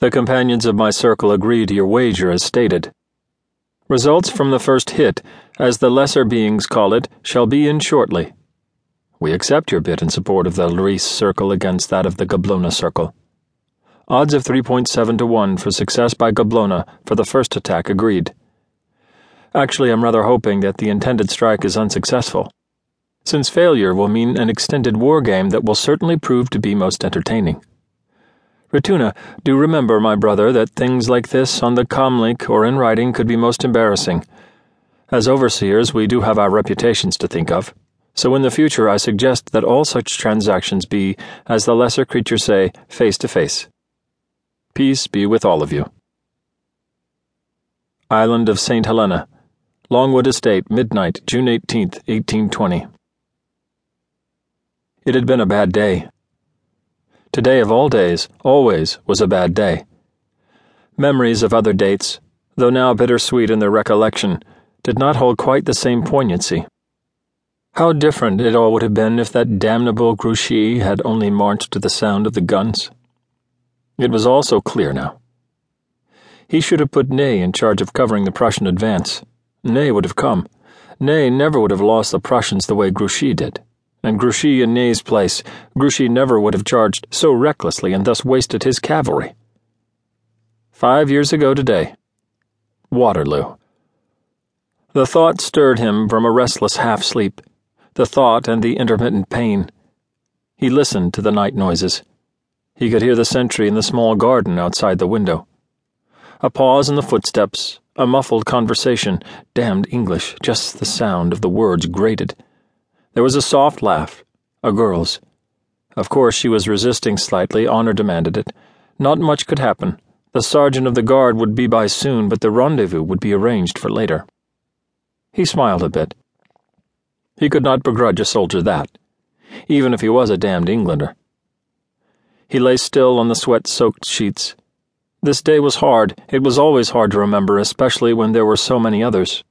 The companions of my circle agree to your wager as stated. Results from the first hit, as the lesser beings call it, shall be in shortly. We accept your bid in support of the Lrice circle against that of the Gablona circle. Odds of 3.7 to 1 for success by Gablona for the first attack agreed. Actually, I'm rather hoping that the intended strike is unsuccessful, since failure will mean an extended war game that will certainly prove to be most entertaining. Rituna, do remember, my brother, that things like this on the comlink or in writing could be most embarrassing. As overseers, we do have our reputations to think of, so in the future I suggest that all such transactions be, as the lesser creatures say, face to face. Peace be with all of you. Island of St. Helena, Longwood Estate, midnight, June 18th, 1820. It had been a bad day. Today of all days, always, was a bad day. Memories of other dates, though now bittersweet in their recollection, did not hold quite the same poignancy. How different it all would have been if that damnable Grouchy had only marched to the sound of the guns. It was all so clear now. He should have put Ney in charge of covering the Prussian advance. Ney would have come. Ney never would have lost the Prussians the way Grouchy did and Grouchy in Ney's place, Grouchy never would have charged so recklessly and thus wasted his cavalry. Five years ago today. Waterloo. The thought stirred him from a restless half sleep, the thought and the intermittent pain. He listened to the night noises. He could hear the sentry in the small garden outside the window. A pause in the footsteps, a muffled conversation, damned English, just the sound of the words grated. There was a soft laugh, a girl's. Of course, she was resisting slightly, honor demanded it. Not much could happen. The sergeant of the guard would be by soon, but the rendezvous would be arranged for later. He smiled a bit. He could not begrudge a soldier that, even if he was a damned Englander. He lay still on the sweat soaked sheets. This day was hard. It was always hard to remember, especially when there were so many others.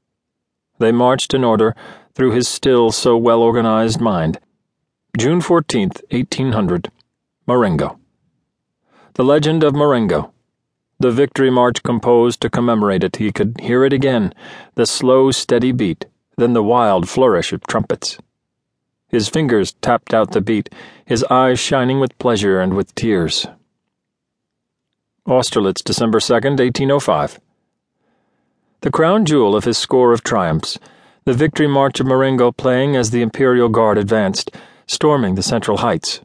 They marched in order, through his still so well organized mind. June 14th, 1800. Marengo. The legend of Marengo. The victory march composed to commemorate it, he could hear it again, the slow, steady beat, then the wild flourish of trumpets. His fingers tapped out the beat, his eyes shining with pleasure and with tears. Austerlitz, December 2nd, 1805. The crown jewel of his score of triumphs the victory march of Marengo playing as the Imperial Guard advanced, storming the central heights.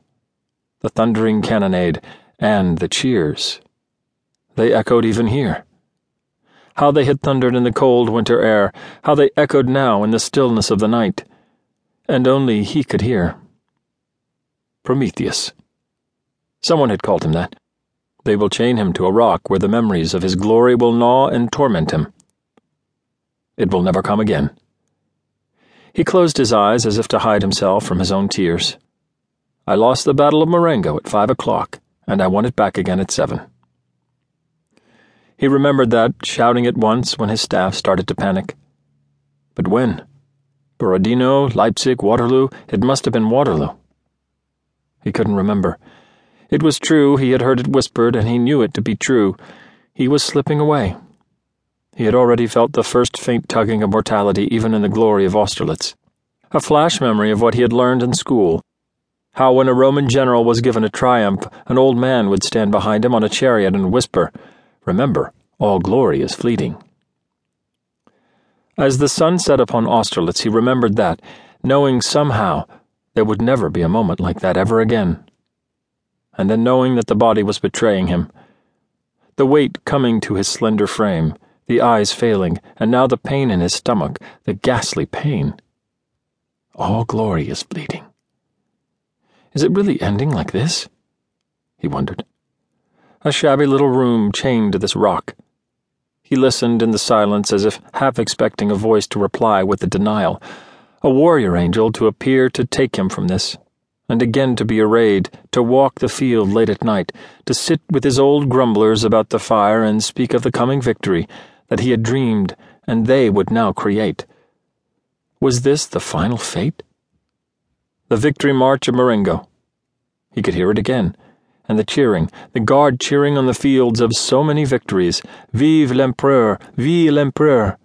The thundering cannonade and the cheers. They echoed even here. How they had thundered in the cold winter air, how they echoed now in the stillness of the night. And only he could hear. Prometheus. Someone had called him that. They will chain him to a rock where the memories of his glory will gnaw and torment him. It will never come again. He closed his eyes as if to hide himself from his own tears. I lost the Battle of Marengo at five o'clock, and I won it back again at seven. He remembered that, shouting at once when his staff started to panic. But when? Borodino, Leipzig, Waterloo, it must have been Waterloo. He couldn't remember. It was true, he had heard it whispered, and he knew it to be true. He was slipping away. He had already felt the first faint tugging of mortality even in the glory of Austerlitz. A flash memory of what he had learned in school. How, when a Roman general was given a triumph, an old man would stand behind him on a chariot and whisper, Remember, all glory is fleeting. As the sun set upon Austerlitz, he remembered that, knowing somehow there would never be a moment like that ever again. And then knowing that the body was betraying him, the weight coming to his slender frame, the eyes failing, and now the pain in his stomach, the ghastly pain. All glory is fleeting. Is it really ending like this? He wondered. A shabby little room chained to this rock. He listened in the silence as if half expecting a voice to reply with a denial, a warrior angel to appear to take him from this, and again to be arrayed, to walk the field late at night, to sit with his old grumblers about the fire and speak of the coming victory that he had dreamed and they would now create. Was this the final fate? The victory march of Marengo. He could hear it again, and the cheering, the guard cheering on the fields of so many victories Vive l'Empereur! Vive l'Empereur!